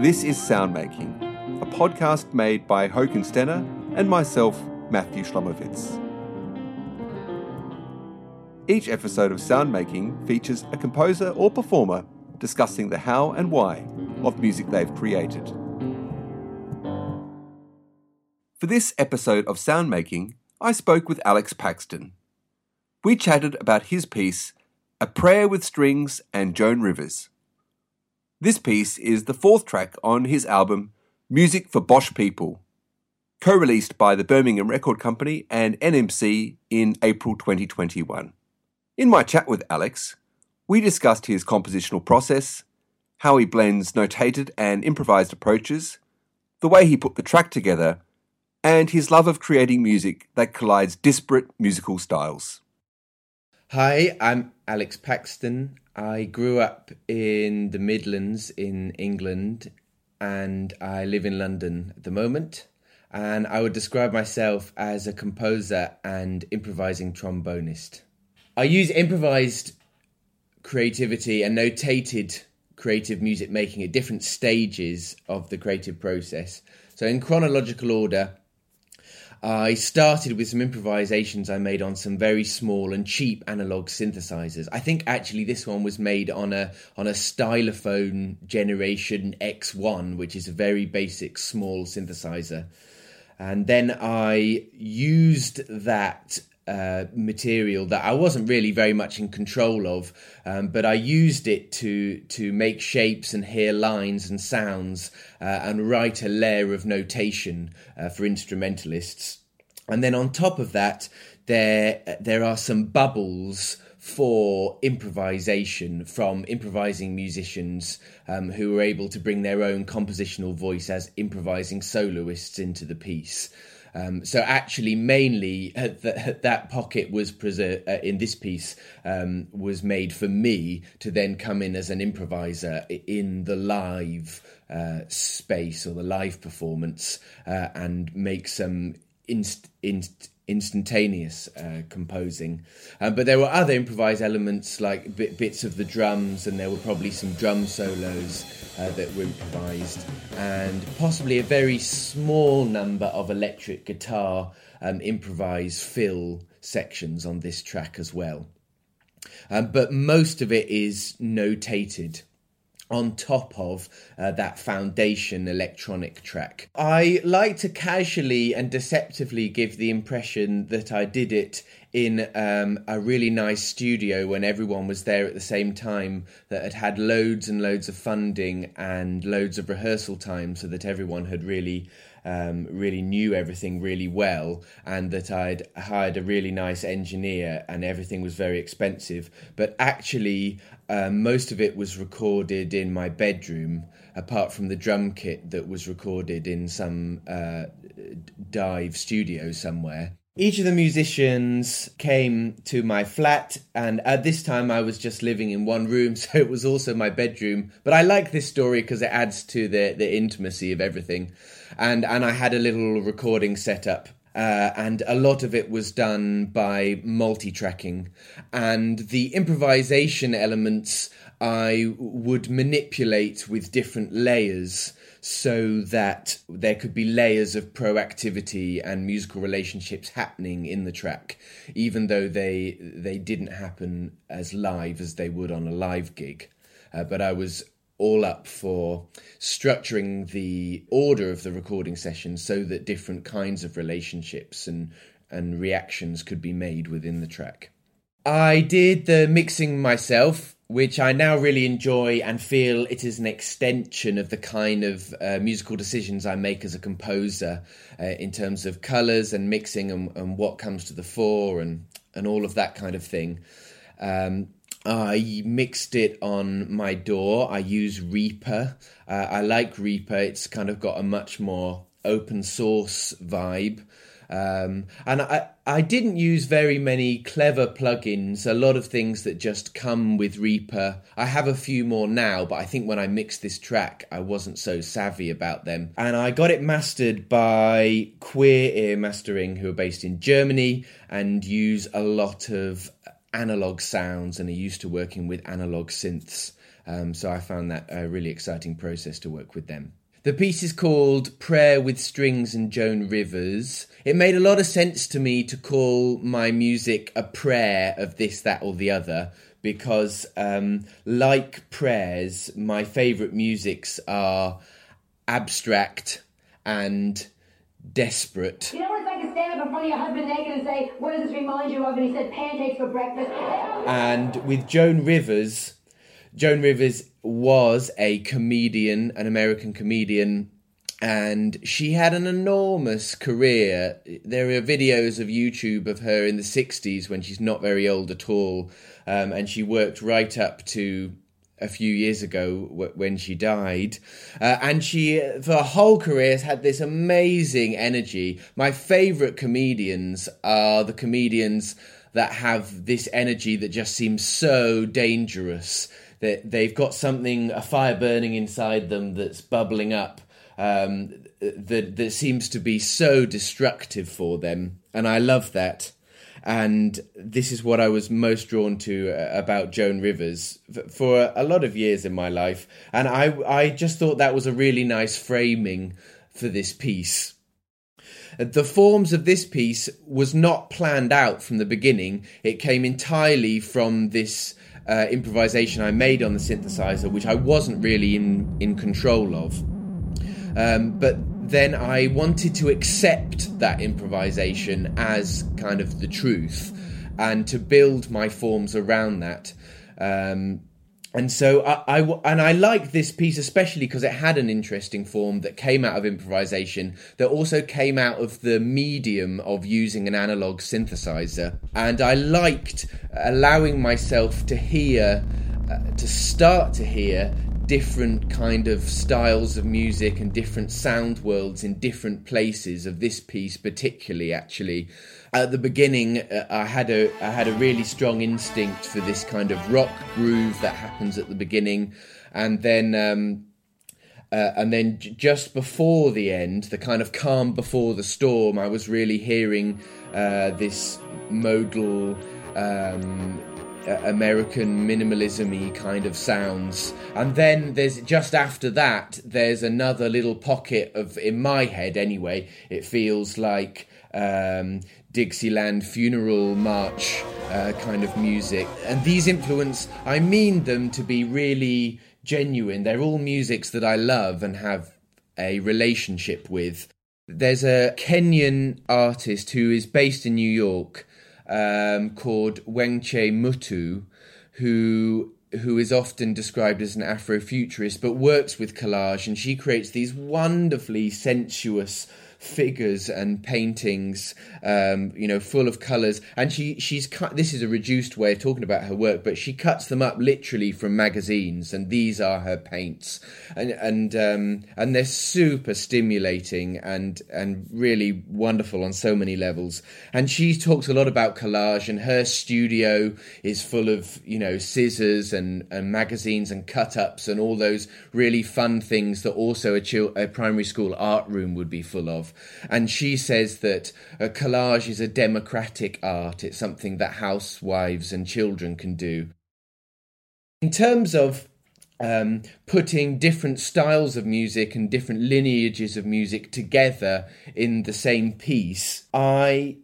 This is Soundmaking, a podcast made by Håkon Stene and myself, Matthew Shlomowitz. Each episode of Soundmaking features a composer or performer discussing the how and why of music they've created. For this episode of Soundmaking, I spoke with Alex Paxton. We chatted about his piece, A Prayer with Strings and Joan Rivers. This piece is the fourth track on his album, Music for Bosch People, co released by the Birmingham Record Company and NMC in April 2021. In my chat with Alex, we discussed his compositional process, how he blends notated and improvised approaches, the way he put the track together, and his love of creating music that collides disparate musical styles. Hi, I'm Alex Paxton. I grew up in the Midlands in England and I live in London at the moment. And I would describe myself as a composer and improvising trombonist. I use improvised creativity and notated creative music making at different stages of the creative process. So, in chronological order, I started with some improvisations I made on some very small and cheap analog synthesizers. I think actually this one was made on a on a Stylophone Generation X1, which is a very basic small synthesizer. And then I used that uh, material that I wasn't really very much in control of, um, but I used it to to make shapes and hear lines and sounds uh, and write a layer of notation uh, for instrumentalists. And then on top of that, there there are some bubbles for improvisation from improvising musicians um, who were able to bring their own compositional voice as improvising soloists into the piece. Um, so actually, mainly uh, th- that pocket was preserved uh, in this piece um, was made for me to then come in as an improviser in the live uh, space or the live performance uh, and make some inst- inst- instantaneous uh, composing. Uh, but there were other improvised elements like bit, bits of the drums, and there were probably some drum solos uh, that were improvised, and possibly a very small number of electric guitar um, improvised fill sections on this track as well. Um, but most of it is notated on top of uh, that foundation electronic track. I like to casually and deceptively give the impression that I did it in um, a really nice studio when everyone was there at the same time that had had loads and loads of funding and loads of rehearsal time so that everyone had really um, really knew everything really well and that I'd hired a really nice engineer and everything was very expensive. But actually, um, most of it was recorded in my bedroom, apart from the drum kit that was recorded in some uh, dive studio somewhere. Each of the musicians came to my flat, and at this time I was just living in one room, so it was also my bedroom. But I like this story because it adds to the, the intimacy of everything. And, and I had a little recording set up uh, and a lot of it was done by multi tracking. And the improvisation elements I would manipulate with different layers so that there could be layers of proactivity and musical relationships happening in the track, even though they they didn't happen as live as they would on a live gig. Uh, but I was all up for structuring the order of the recording session so that different kinds of relationships and and reactions could be made within the track. I did the mixing myself which I now really enjoy and feel it is an extension of the kind of uh, musical decisions I make as a composer uh, in terms of colours and mixing and, and, what comes to the fore and, and all of that kind of thing. Um, I mixed it on my DAW. I use Reaper. Uh, I like Reaper. It's kind of got a much more open source vibe. Um, and I, I didn't use very many clever plugins, a lot of things that just come with Reaper. I have a few more now, but I think when I mixed this track, I wasn't so savvy about them. And I got it mastered by Queer Ear Mastering, who are based in Germany and use a lot of analog sounds and are used to working with analog synths. Um, so I found that a really exciting process to work with them. The piece is called Prayer with Strings and Joan Rivers. It made a lot of sense to me to call my music a prayer of this, that, or the other because, um, like prayers, my favourite musics are abstract and desperate. You know what it's like to stand up in front of your husband naked and say, What does this remind you of? And he said, Pancakes for breakfast. And with Joan Rivers, Joan Rivers was a comedian, an American comedian, and she had an enormous career. There are videos of YouTube of her in the 60s when she's not very old at all, um, and she worked right up to a few years ago w- when she died. Uh, and she, for her whole career, has had this amazing energy. My favourite comedians are the comedians that have this energy that just seems so dangerous. That they've got something, a fire burning inside them that's bubbling up. Um, that that seems to be so destructive for them, and I love that and this is what I was most drawn to uh, about Joan Rivers for a lot of years in my life, and I I just thought that was a really nice framing for this piece. The forms of this piece was not planned out from the beginning. It came entirely from this uh, improvisation I made on the synthesizer, which I wasn't really in in control of. Um, but then I wanted to accept that improvisation as kind of the truth and to build my forms around that. Um, and so I, I, and I like this piece especially because it had an interesting form that came out of improvisation that also came out of the medium of using an analog synthesizer. And I liked allowing myself to hear uh, to start to hear different kind of styles of music and different sound worlds in different places of this piece particularly actually. At the beginning uh, i had a i had a really strong instinct for this kind of rock groove that happens at the beginning. And then um, uh, and then j- just before the end, the kind of calm before the storm, I was really hearing uh, this modal um, American minimalism kind of sounds. And then there's just after that, there's another little pocket of, in my head anyway, it feels like um, Dixieland funeral march uh, kind of music. And these influence, I mean them to be really genuine. They're all musics that I love and have a relationship with. There's a Kenyan artist who is based in New York um, called Wangechi Mutu, who who is often described as an Afrofuturist, but works with collage, and she creates these wonderfully sensuous figures and paintings, um, you know, full of colours. And she she's cut. This is a reduced way of talking about her work, but she cuts them up literally from magazines, and these are her paints, and and um, and they're super stimulating and and really wonderful on so many levels. And she talks a lot about collage, and her studio is full of you know scissors and and magazines and cut ups and all those really fun things that also a, chil- a primary school art room would be full And she says that a collage is a democratic art, it's something that housewives and children can do. In terms of um, putting different styles of music and different lineages of music together in the same piece, I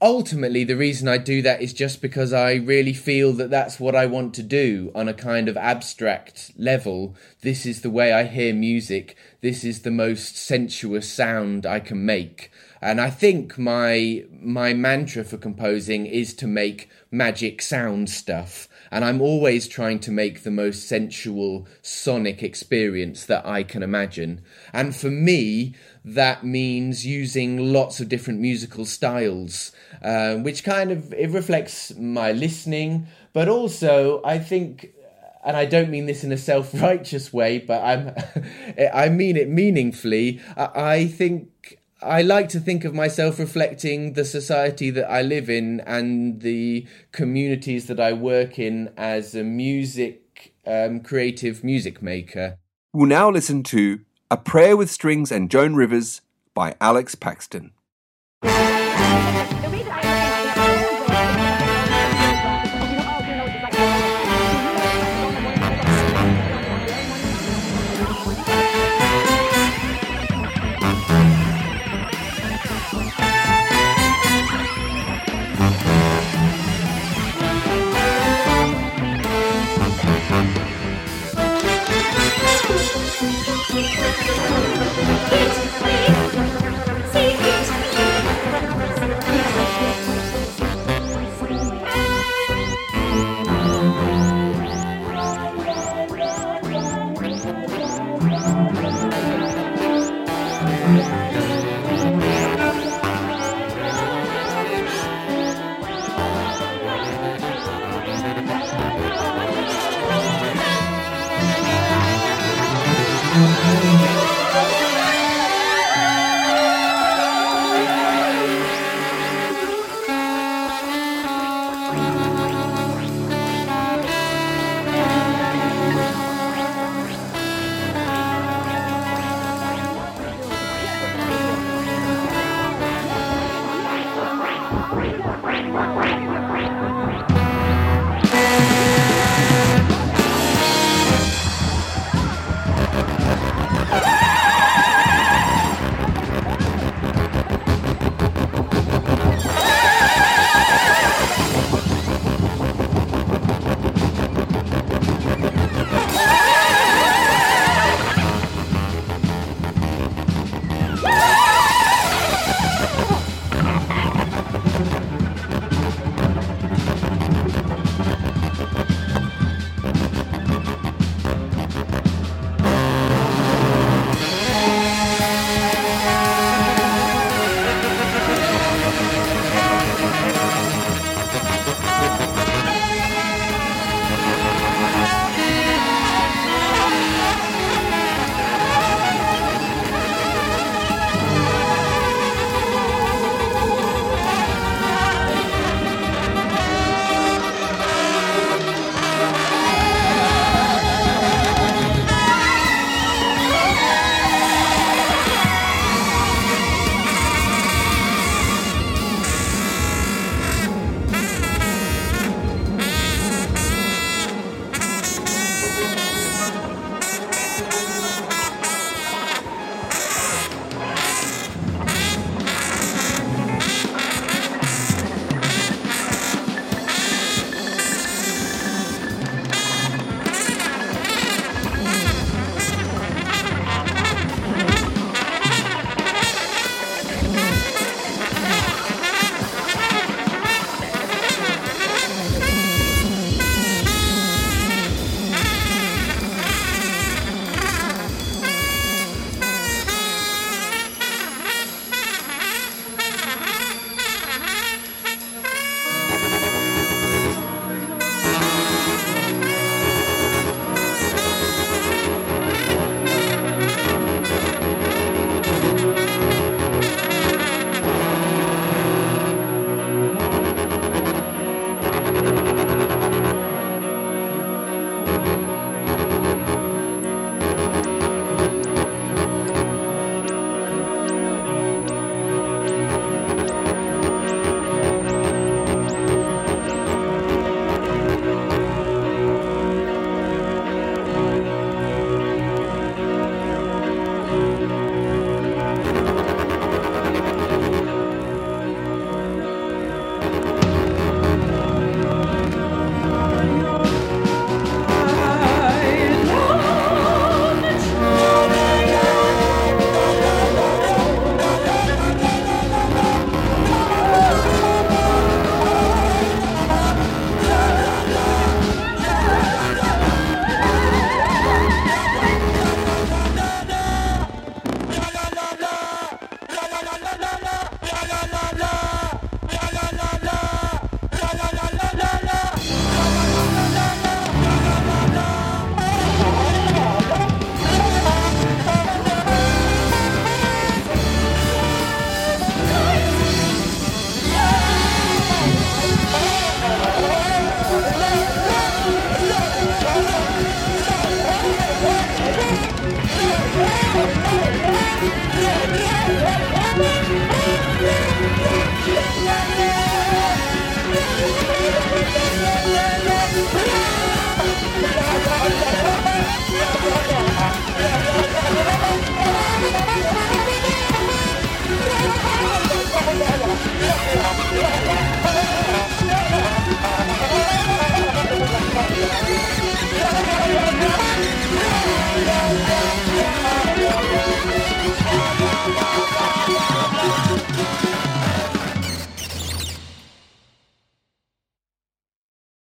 ultimately the reason I do that is just because I really feel that that's what I want to do on a kind of abstract level. This is the way I hear music. This is the most sensuous sound I can make. And I think my my mantra for composing is to make magic sound stuff. And I'm always trying to make the most sensual sonic experience that I can imagine. And for me, that means using lots of different musical styles, uh, which kind of it reflects my listening, but also I think and I don't mean this in a self-righteous way, but I'm, I mean it meaningfully. I think I like to think of myself reflecting the society that I live in and the communities that I work in as a music, um, creative music maker. We'll now listen to A Prayer with Strings and Joan Rivers by Alex Paxton.